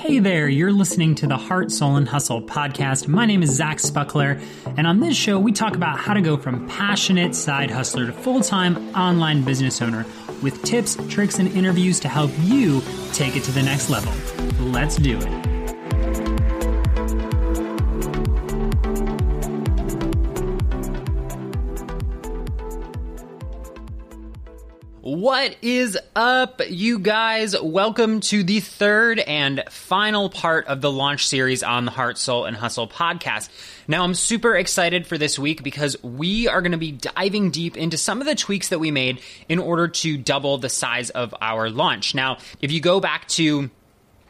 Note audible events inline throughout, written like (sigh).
Hey there, you're listening to the Heart, Soul, and Hustle podcast. My name is Zach Spuckler, and on this show, we talk about how to go from passionate side hustler to full time online business owner with tips, tricks, and interviews to help you take it to the next level. Let's do it. What is up, you guys? Welcome to the third and final part of the launch series on the Heart, Soul, and Hustle podcast. Now, I'm super excited for this week because we are going to be diving deep into some of the tweaks that we made in order to double the size of our launch. Now, if you go back to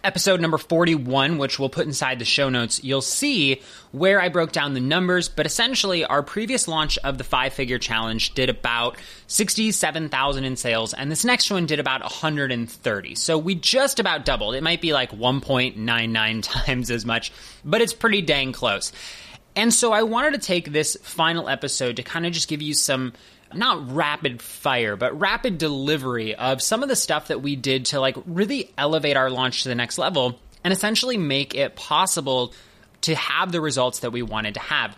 episode number 41, which we'll put inside the show notes, you'll see where I broke down the numbers. But essentially, our previous launch of the five figure challenge did about 67,000 in sales, and this next one did about 130. So we just about doubled. It might be like 1.99 (laughs) times as much, but it's pretty dang close. And so I wanted to take this final episode to kind of just give you some not rapid fire, but rapid delivery of some of the stuff that we did to like really elevate our launch to the next level and essentially make it possible to have the results that we wanted to have.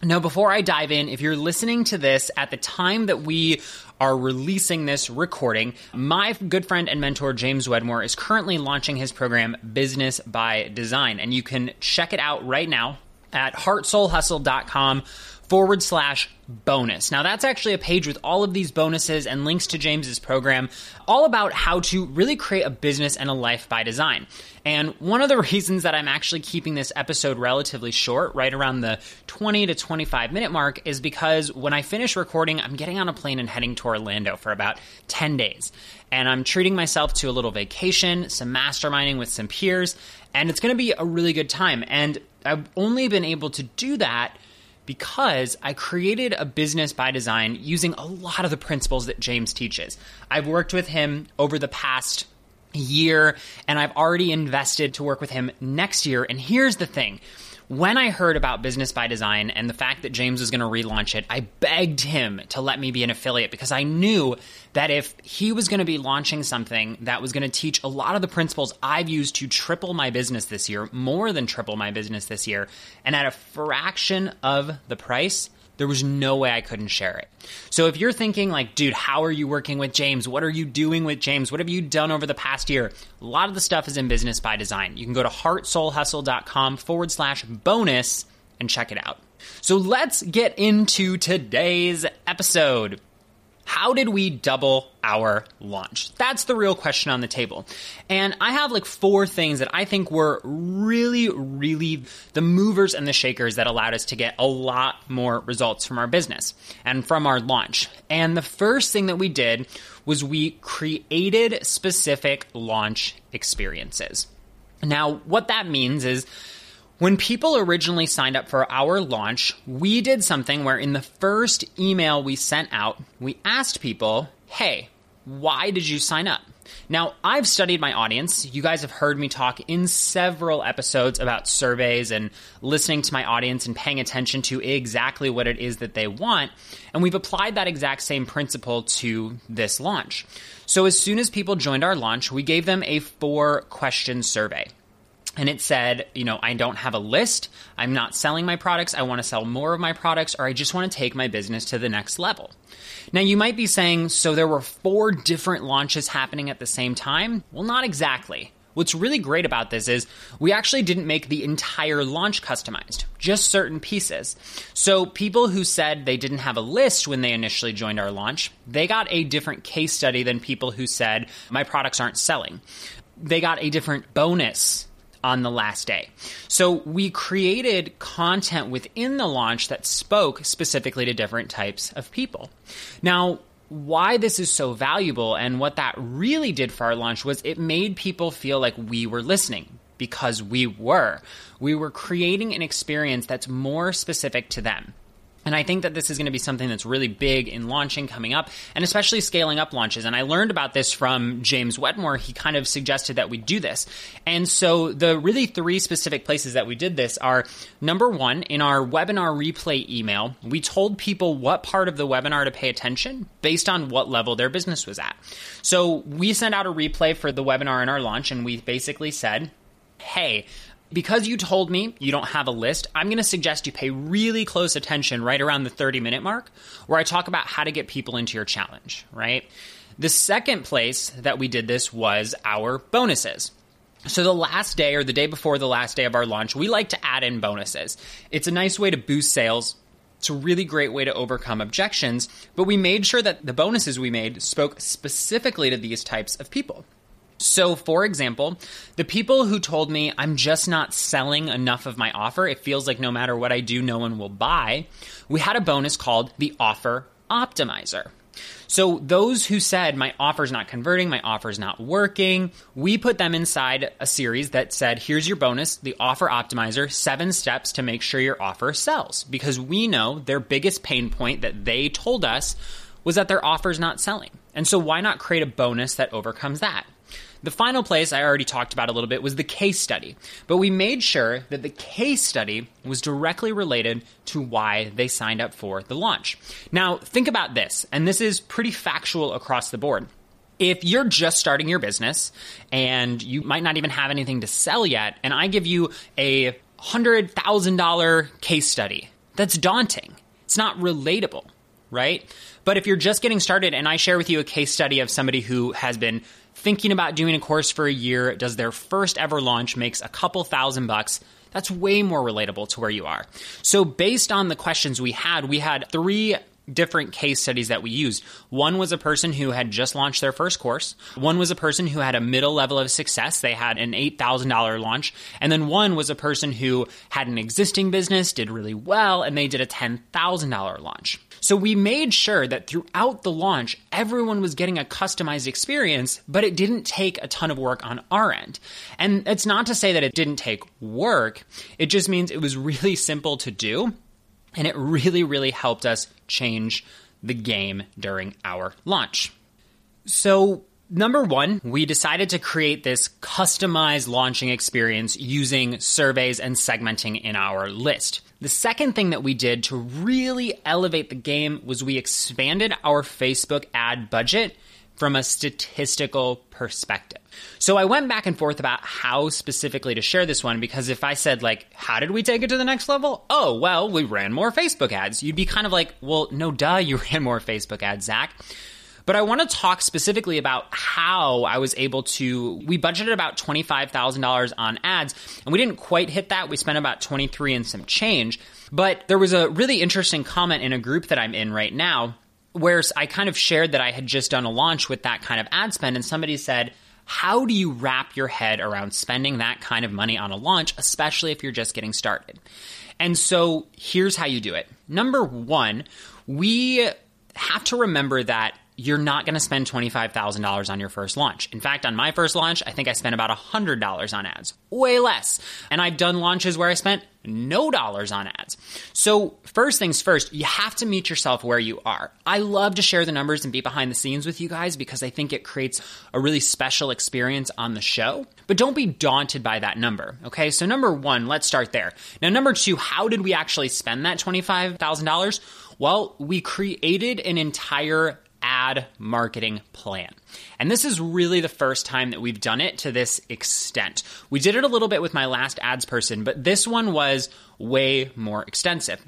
Now, before I dive in, if you're listening to this at the time that we are releasing this recording, my good friend and mentor James Wedmore is currently launching his program Business by Design, and you can check it out right now at heartsoulhustle.com forward slash bonus. Now, that's actually a page with all of these bonuses and links to James's program, all about how to really create a business and a life by design. And one of the (laughs) reasons that I'm actually keeping this episode relatively short, right around the 20 to 25 minute mark, is because when I finish recording, I'm getting on a plane and heading to Orlando for about 10 days. And I'm treating myself to a little vacation, some masterminding with some peers, and it's going to be a really good time. And I've only been able to do that because I created a business by design using a lot of the principles that James teaches. I've worked with him over the past year and I've already invested to work with him next year. And here's the thing when I heard about Business by Design and the fact that James was going to relaunch it, I begged him to let me be an affiliate because I knew that if he was going to be launching something that was going to teach a lot of the principles I've used to triple my business this year, more than triple my business this year, and at a fraction of the price, there was no way I couldn't share it. So if you're thinking like, dude, how are you working with James? What are you doing with James? What have you done over the past year? A lot of the stuff is in business by design. You can go to heartsoulhustle.com forward slash bonus and check it out. So let's get into today's episode. How did we double our launch? That's the real question on the table. And I have like four things that I think were really, really the movers and the shakers that allowed us to get a lot more results from our business and from our launch. And the first thing that we did was we created specific launch experiences. Now, what that means is when people originally signed up for our launch, we did something where in the first email we sent out, we asked people, hey, why did you sign up? Now, I've studied my audience. You guys have heard me talk in several episodes about surveys and listening to my audience and paying attention to exactly what it is that they want. And we've applied that exact same principle to this launch. So, as soon as people joined our launch, we gave them a four question survey and it said, you know, I don't have a list. I'm not selling my products. I want to sell more of my products, or I just want to take my business to the next level. Now, you might be saying, so there were four different launches happening at the same time? Well, not exactly. What's really great about this is we actually didn't make the entire launch customized, just certain pieces. So people who said they didn't have a list when they initially joined our launch, they got a different case study than people who said my products aren't selling. They got a different bonus on the last day. So we created content within the launch that spoke specifically to different types of people. Now, why this is so valuable and what that really did for our launch was it made people feel like we were listening because we were. We were creating an experience that's more specific to them. And I think that this is going to be something that's really big in launching coming up, and especially scaling up launches. And I learned about this from James Wedmore. He kind of suggested that we do this. And so the really three specific places that we did this are number one, in our webinar replay email, we told people what part of the webinar to pay attention based on what level their business was at. So we sent out a replay for the webinar in our launch, and we basically said, hey, because you told me you don't have a list, I'm going to suggest you pay really close attention right around the 30 minute mark where I talk about how to get people into your challenge, right? The second place that we did this was our bonuses. So, the last day or the day before the last day of our launch, we like to add in bonuses. It's a nice way to boost sales. It's a really great way to overcome objections, but we made sure that the bonuses we made spoke specifically to these types of people. So, for example, the people who told me I'm just not selling enough of my offer, it feels like no matter what I do, no one will buy, we had a bonus called the Offer Optimizer. So, those who said my offer's not converting, my offer's not working, we put them inside a series that said, here's your bonus, the Offer Optimizer, seven steps to make sure your offer sells. Because we know their biggest pain point that they told us was that their offer's not selling. And so, why not create a bonus that overcomes that? The final place I already talked about a little bit was the case study, but we made sure that the case study was directly related to why they signed up for the launch. Now, think about this, and this is pretty factual across the board. If you're just starting your business and you might not even have anything to sell yet, and I give you a $100,000 case study, that's daunting. It's not relatable, right? But if you're just getting started and I share with you a case study of somebody who has been thinking about doing a course for a year, does their first ever launch, makes a couple thousand bucks, that's way more relatable to where you are. So, based on the questions we had, we had three different case studies that we used. One was a person who had just launched their first course. One was a person who had a middle level of success. They had an $8,000 launch. And then one was a person who had an existing business, did really well, and they did a $10,000 launch. So we made sure that throughout the launch, everyone was getting a customized experience, but it didn't take a ton of work on our end. And it's not to say that it didn't take work, it just means it was really simple to do. And it really, really helped us change the game during our launch. So, Number one, we decided to create this customized launching experience using surveys and segmenting in our list. The second thing that we did to really elevate the game was we expanded our Facebook ad budget from a statistical perspective. So I went back and forth about how specifically to share this one because if I said, like, how did we take it to the next level? Oh, well, we ran more Facebook ads. You'd be kind of like, well, no, duh, you (laughs) ran more Facebook ads, Zach. But I want to talk specifically about how I was able to. We budgeted about $25,000 on ads, and we didn't quite hit that. We spent about 23 and some change. But there was a really interesting comment in a group that I'm in right now where I kind of shared that I had just done a launch with that kind of ad spend, and somebody said, how do you wrap your head around spending that kind of money on a launch, especially if you're just getting started? And so here's how you do it. Number one, we have to remember that you're not going to spend $25,000 on your first launch. In fact, on my first launch, I think I spent about $100 on ads, way less. And I've done launches where I spent no dollars on ads. So, first things first, you have to meet yourself where you are. I love to share the numbers and be behind the scenes with you guys because I think it creates a really special experience on the show. But don't be daunted by that number, okay? So, number one, let's start there. Now, number two, how did we actually spend that $25,000? Well, we created an entire ad marketing plan. And this is really the first time that we've done it to this extent. We did it a little bit with my last ads person, but this one was way more extensive.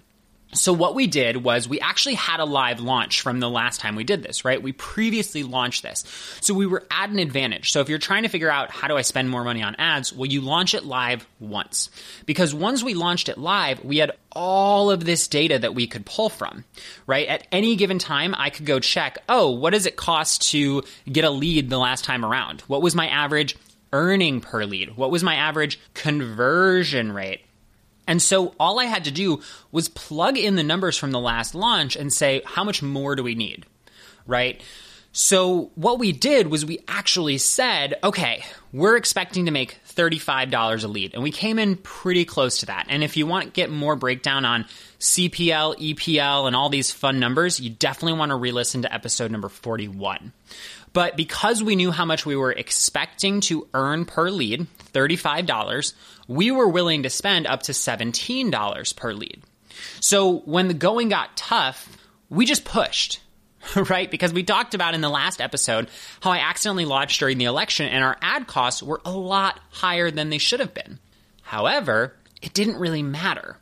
So what we did was we actually had a live launch from the last time we did this, right? We previously launched this. So we were at an advantage. So if you're trying to figure out how do I spend more money on ads, well, you launch it live once. Because once we launched it live, we had all of this data that we could pull from, right? At any given time, I could go check, oh, what does it cost to get a lead the last time around? What was my average earning per lead? What was my average conversion rate? And so all I had to do was plug in the numbers from the last launch and say, how much more do we need? Right? So what we did was we actually said, okay, we're expecting to make $35 a lead. And we came in pretty close to that. And if you want to get more breakdown on CPL, EPL, and all these fun numbers, you definitely want to re listen to episode number 41. But because we knew how much we were expecting to earn per lead, $35, we were willing to spend up to $17 per lead. So when the going got tough, we just pushed, (laughs) right? Because we talked about in the last episode how I accidentally lodged during the election and our ad costs were a lot higher than they should have been. However, it didn't really matter.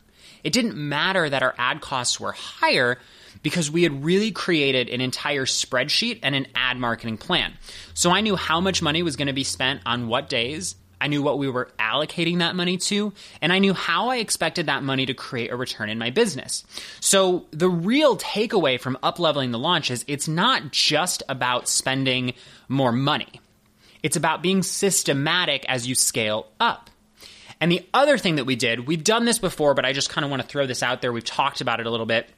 It didn't matter that our ad costs were higher because we had really created an entire spreadsheet and an ad marketing plan. So I knew how much money was going to be spent on what days. I knew what we were allocating that money to, and I knew how I expected that money to create a return in my business. So the real takeaway from upleveling the launch is it's not just about spending more money. It's about being systematic as you scale up. And the other thing that we did, we've done this before, but I just kind of want to throw this out there. We've talked about it a little bit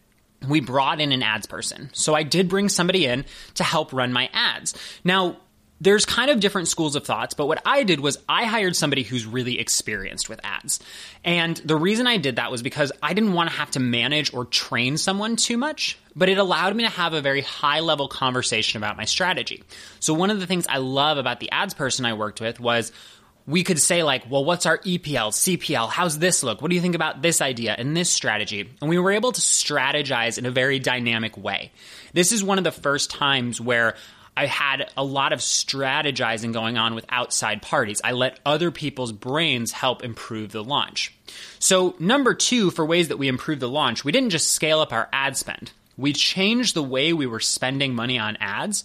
we brought in an ads person. So I did bring somebody in to help run my ads. Now, there's kind of different schools of thoughts, but what I did was I hired somebody who's really experienced with ads. And the reason I did that was because I didn't want to have to manage or train someone too much, but it allowed me to have a very high level conversation about my strategy. So one of the things I love about the ads person I worked with was we could say like, well, what's our EPL, CPL? How's this look? What do you think about this idea and this strategy? And we were able to strategize in a very dynamic way. This is one of the first times where I had a lot of strategizing going on with outside parties. I let other people's brains help improve the launch. So, number two, for ways that we improved the launch, we didn't just scale up our ad spend. We changed the way we were spending money on ads,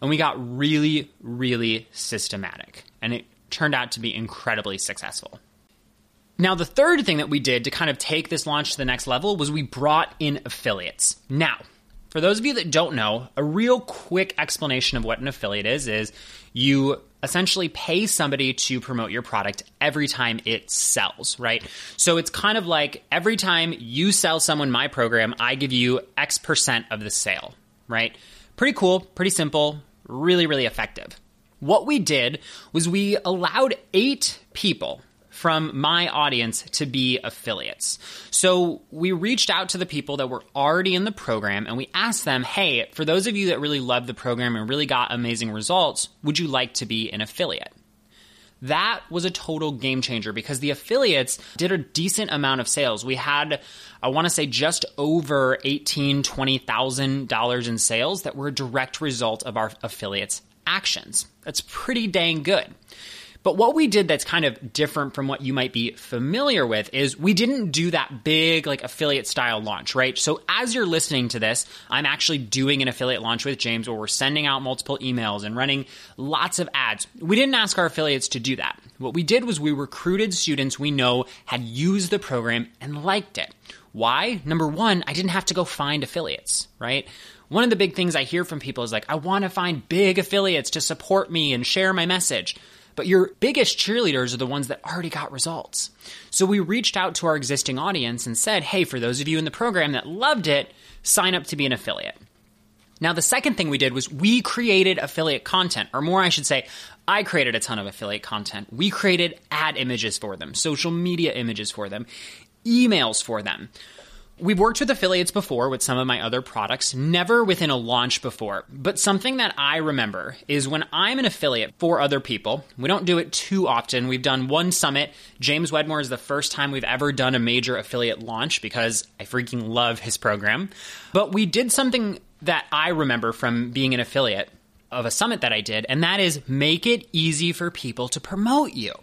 and we got really, really systematic. And it turned out to be incredibly successful. Now, the third thing that we did to kind of take this launch to the next level was we brought in affiliates. Now, for those of you that don't know, a real quick explanation of what an affiliate is is you essentially pay somebody to promote your product every time it sells, right? So it's kind of like every time you sell someone my program, I give you X percent of the sale, right? Pretty cool, pretty simple, really, really effective. What we did was we allowed eight people from my audience to be affiliates. So we reached out to the people that were already in the program and we asked them, hey, for those of you that really love the program and really got amazing results, would you like to be an affiliate? That was a total game changer because the affiliates did a decent amount of sales. We had, I want to say, just over eighteen, twenty thousand dollars in sales that were a direct result of our affiliates actions. That's pretty dang good. But what we did that's kind of different from what you might be familiar with is we didn't do that big like affiliate style launch, right? So as you're listening to this, I'm actually doing an affiliate launch with James where we're sending out multiple emails and running lots of ads. We didn't ask our affiliates to do that. What we did was we recruited students we know had used the program and liked it. Why? Number one, I didn't have to go find affiliates, right? One of the big things I hear from people is like, I want to find big affiliates to support me and share my message. But your biggest cheerleaders are the ones that already got results. So we reached out to our existing audience and said, hey, for those of you in the program that loved it, sign up to be an affiliate. Now, the second thing we did was we created affiliate content, or more, I should say, I created a ton of affiliate content. We created ad images for them, social media images for them, emails for them. We've worked with affiliates before with some of my other products, never within a launch before. But something that I remember is when I'm an affiliate for other people, we don't do it too often. We've done one summit. James Wedmore is the first time we've ever done a major affiliate launch because I freaking love his program. But we did something that I remember from being an affiliate of a summit that I did, and that is make it easy for people to promote you.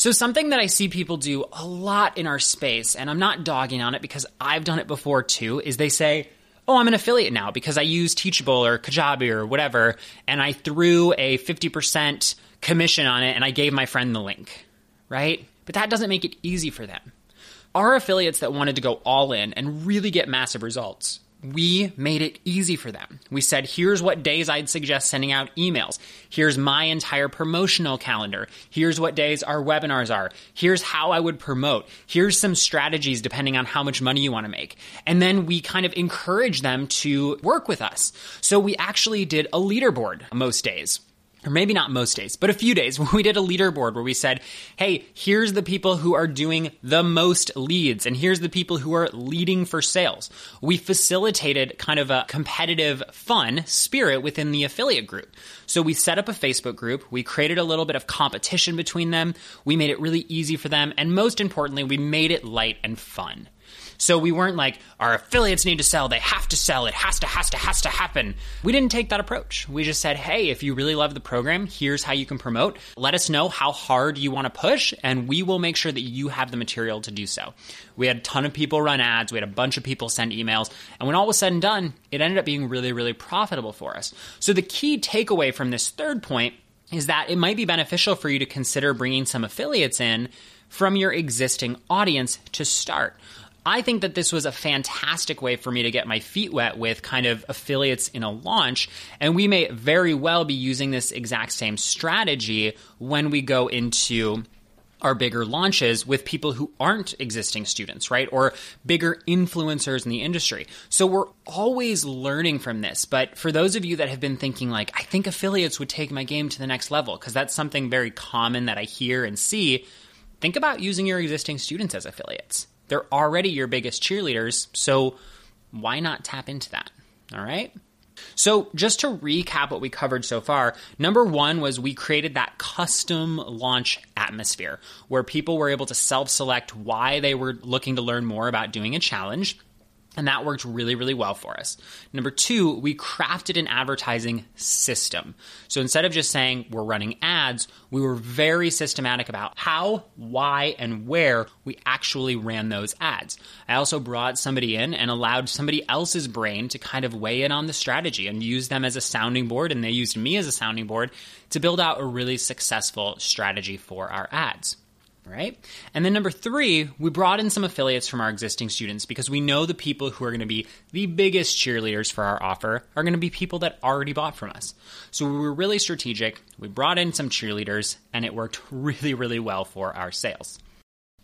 So, something that I see people do a lot in our space, and I'm not dogging on it because I've done it before too, is they say, Oh, I'm an affiliate now because I use Teachable or Kajabi or whatever, and I threw a 50% commission on it and I gave my friend the link, right? But that doesn't make it easy for them. Our affiliates that wanted to go all in and really get massive results we made it easy for them. We said, here's what days I'd suggest sending out emails. Here's my entire promotional calendar. Here's what days our webinars are. Here's how I would promote. Here's some strategies depending on how much money you want to make. And then we kind of encourage them to work with us. So we actually did a leaderboard most days or maybe not most days, but a few days, (laughs) when we did a leaderboard where we said, hey, here's the people who are doing the most leads, and here's the people who are leading for sales. We facilitated kind of a competitive, fun spirit within the affiliate group. So we set up a Facebook group, we created a little bit of competition between them, we made it really easy for them, and most importantly, we made it light and fun. So we weren't like, our affiliates need to sell, they have to sell, it has to, has to, has to happen. We didn't take that approach. We just said, hey, if you really love the program, here's how you can promote. Let us know how hard you want to push, and we will make sure that you have the material to do so. We had a ton of people run ads, we had a bunch of people send emails, and when all was said and done, it ended up being really, really profitable for us. So the key takeaway from this third point is that it might be beneficial for you to consider bringing some affiliates in from your existing audience to start. I think that this was a fantastic way for me to get my feet wet with kind of affiliates in a launch. And we may very well be using this exact same strategy when we go into our bigger launches with people who aren't existing students, right? Or bigger influencers in the industry. So we're always learning from this. But for those of you that have been thinking, like, I think affiliates would take my game to the next level, because that's something very common that I hear and see, think about using your existing students as affiliates. They're already your biggest cheerleaders, so why not tap into that? All right? So, just to recap what we covered so far, number one was we created that custom launch atmosphere where people were able to self select why they were looking to learn more about doing a challenge. And that worked really, really well for us. Number two, we crafted an advertising system. So instead of just saying we're running ads, we were very systematic about how, why, and where we actually ran those ads. I also brought somebody in and allowed somebody else's brain to kind of weigh in on the strategy and use them as a sounding board, and they used me as a sounding board to build out a really successful strategy for our ads right? And then number three, we brought in some affiliates from our existing students because we know the people who are going to be the biggest cheerleaders for our offer are going to be people that already bought from us. So we were really strategic. We brought in some cheerleaders and it worked (laughs) really, really well for our sales.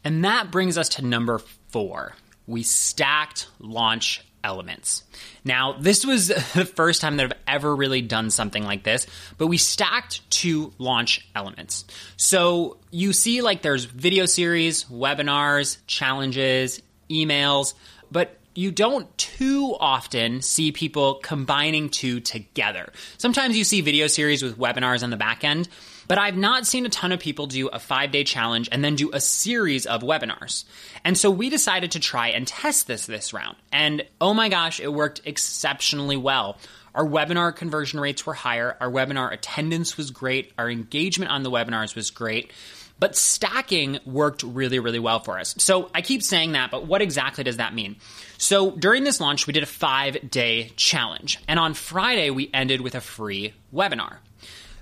And that brings us to number four. We stacked launch elements. Now, this was (laughs) the first time that I've ever really done something like this, but we stacked two launch elements. So you see, like, there's video series, webinars, challenges, emails, but you don't too often see people combining two together. Sometimes you see video series with webinars on the back end, but I've not seen a ton of people do a five day challenge and then do a series of webinars. And so we decided to try and test this this round. And oh my gosh, it worked exceptionally well. Our webinar conversion rates were higher, our webinar attendance was great, our engagement on the webinars was great. But stacking worked really, really well for us. So I keep saying that, but what exactly does that mean? So during this launch, we did a five day challenge. And on Friday, we ended with a free webinar.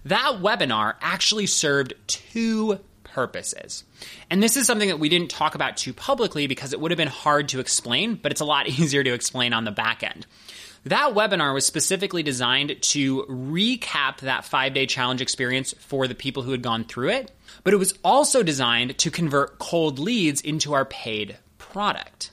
That webinar actually served two purposes. And this is something that we didn't talk about too publicly because it would have been hard to explain, but it's a lot (laughs) easier to explain on the back end. That webinar was specifically designed to recap that five day challenge experience for the people who had gone through it, but it was also designed to convert cold leads into our paid product.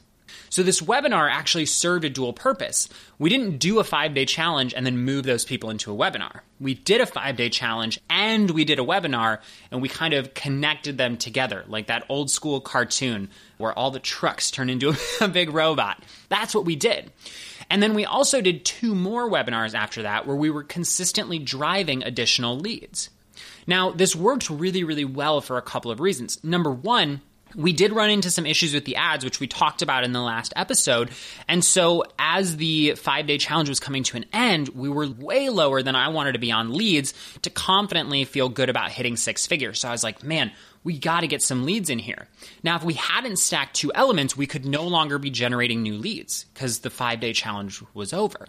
So this webinar actually served a dual purpose. We didn't do a five day challenge and then move those people into a webinar. We did a five day challenge and we did a webinar and we kind of connected them together, like that old school cartoon where all the trucks turn into (laughs) a big robot. That's what we did. And then we also did two more webinars after that where we were consistently driving additional leads. Now, this worked really, really well for a couple of reasons. Number one, we did run into some issues with the ads, which we talked about in the last episode. And so, as the five day challenge was coming to an end, we were way lower than I wanted to be on leads to confidently feel good about hitting six figures. So, I was like, man, we got to get some leads in here. Now, if we hadn't stacked two elements, we could no longer be generating new leads because the five day challenge was over.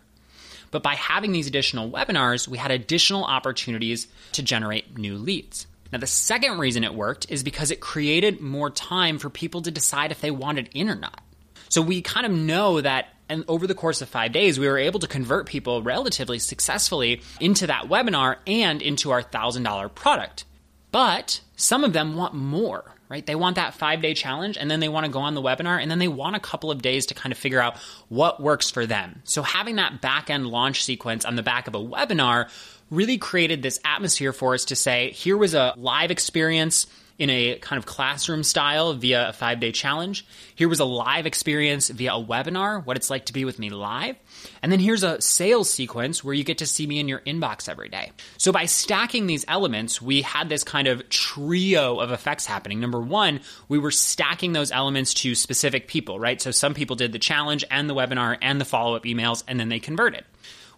But by having these additional webinars, we had additional opportunities to generate new leads. Now, the second reason it worked is because it created more time for people to decide if they wanted in or not. So we kind of know that and over the course of five days, we were able to convert people relatively successfully into that webinar and into our $1,000 product. But some of them want more, right? They want that five day challenge and then they want to go on the webinar and then they want a couple of days to kind of figure out what works for them. So having that back end launch sequence on the back of a webinar really created this atmosphere for us to say, here was a live experience in a kind of classroom style via a five day challenge. Here was a live experience via a webinar, what it's like to be with me live. And then here's a sales sequence where you get to see me in your inbox every day. So by stacking these elements, we had this kind of trio of effects happening. Number one, we were stacking those elements to specific people, right? So some people did the challenge and the webinar and the follow up emails, and then they converted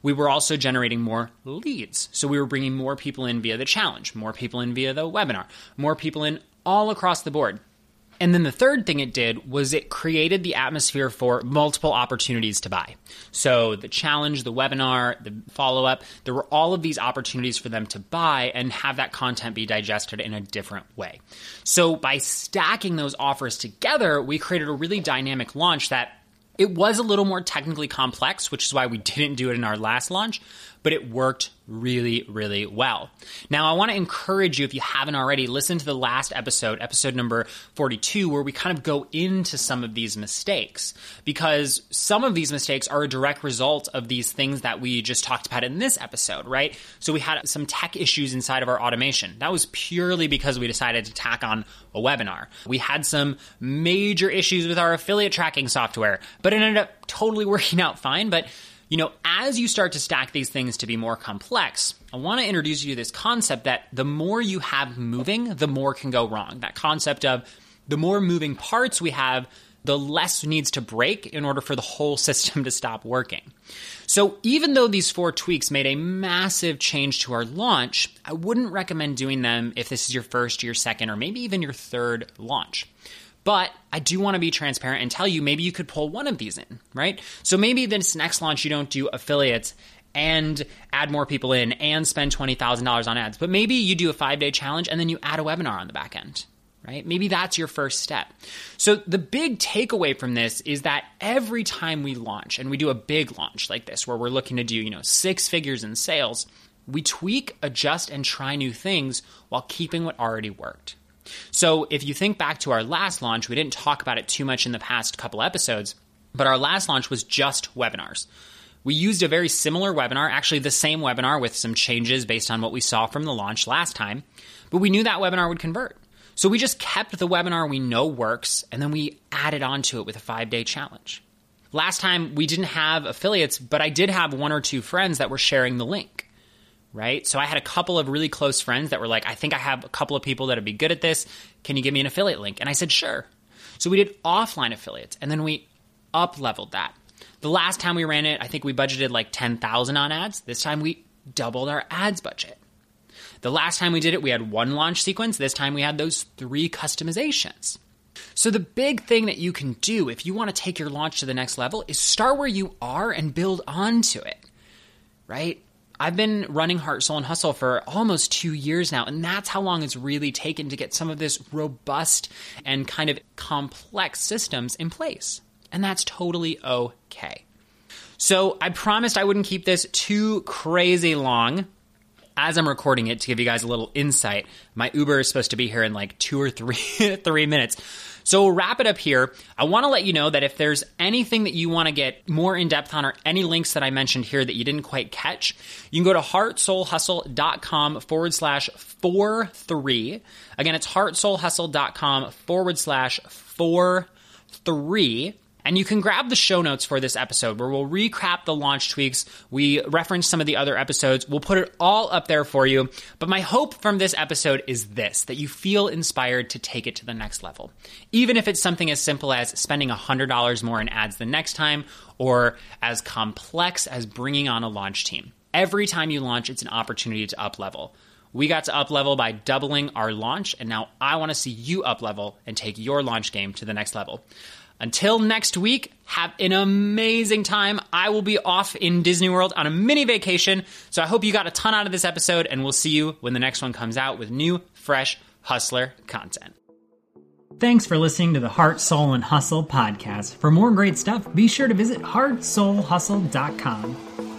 we were also generating more leads. So we were bringing more people in via the challenge, more people in via the webinar, more people in all across the board. And then the third thing it did was it created the atmosphere for multiple opportunities to buy. So the challenge, the webinar, the follow up, there were all of these opportunities for them to buy and have that content be digested in a different way. So by stacking those offers together, we created a really dynamic launch that it was a little more technically complex, which is why we didn't do it in our last launch, but it worked really, really well. Now, I want to encourage you, if you haven't already, listen to the last episode, episode number 42, where we kind of go into some of these mistakes because some of these mistakes are a direct result of these things that we just talked about in this episode, right? So we had some tech issues inside of our automation. That was purely because we decided to tack on a webinar. We had some major issues with our affiliate tracking software, but it ended up totally working out fine. But you know, as you start to stack these things to be more complex, I want to introduce you to this concept that the more you have moving, the more can go wrong. That concept of the more moving parts we have, the less needs to break in order for the whole (laughs) system to stop working. So, even though these four tweaks made a massive change to our launch, I wouldn't recommend doing them if this is your first, your second, or maybe even your third launch. But I do want to be transparent and tell you maybe you could pull one of these in, right? So maybe this next launch you don't do affiliates and add more people in and spend $20,000 on ads. But maybe you do a five day challenge and then you add a webinar on the back end, right? Maybe that's your first step. So the big takeaway from this is that every time we launch and we do a big launch like this where we're looking to do, you know, six figures in sales, we tweak, adjust, and try new things while keeping what already worked. So if you think back to our last launch, we didn't talk about it too much in the past couple episodes, but our last launch was just webinars. We used a very similar webinar, actually the same webinar with some changes based on what we saw from the launch last time, but we knew that webinar would convert. So we just kept the webinar we know works and then we added onto it with a five day challenge. Last time we didn't have affiliates, but I did have one or two friends that were sharing the link right? So I had a couple of really close friends that were like, I think I have a couple of people that would be good at this. Can you give me an affiliate link? And I said, sure. So we did offline affiliates and then we up leveled that. The last time we ran it, I think we budgeted like 10,000 on ads. This time we doubled our ads budget. The last time we did it, we had one launch sequence. This time we had those three customizations. So, the big thing that you can do if you want to take your launch to the next level is start where you are and build onto it, right? I've been running Heart, Soul, and Hustle for almost two years now, and that's how long it's really taken to get some of this robust and kind of complex systems in place. And that's totally okay. So I promised I wouldn't keep this too crazy long. As I'm recording it to give you guys a little insight, my Uber is supposed to be here in like two or three (laughs) three minutes. So we'll wrap it up here. I want to let you know that if there's anything that you want to get more in depth on or any links that I mentioned here that you didn't quite catch, you can go to heartsoulhustle.com forward slash four three. Again, it's heartsoulhustle.com forward slash four three. And you can grab the show notes for this episode where we'll recap the launch tweaks. We reference some of the other episodes. We'll put it all up there for you. But my hope from this episode is this that you feel inspired to take it to the next level. Even if it's something as simple as spending $100 more in ads the next time, or as complex as bringing on a launch team. Every time you launch, it's an opportunity to up level. We got to up level by doubling our launch, and now I want to see you up level and take your launch game to the next level. Until next week, have an amazing time. I will be off in Disney World on a mini vacation, so I hope you got a ton out of this episode, and we'll see you when the next one comes out with new, fresh Hustler content. Thanks for listening to the Heart, Soul, and Hustle podcast. For more great stuff, be sure to visit heartsoulhustle.com.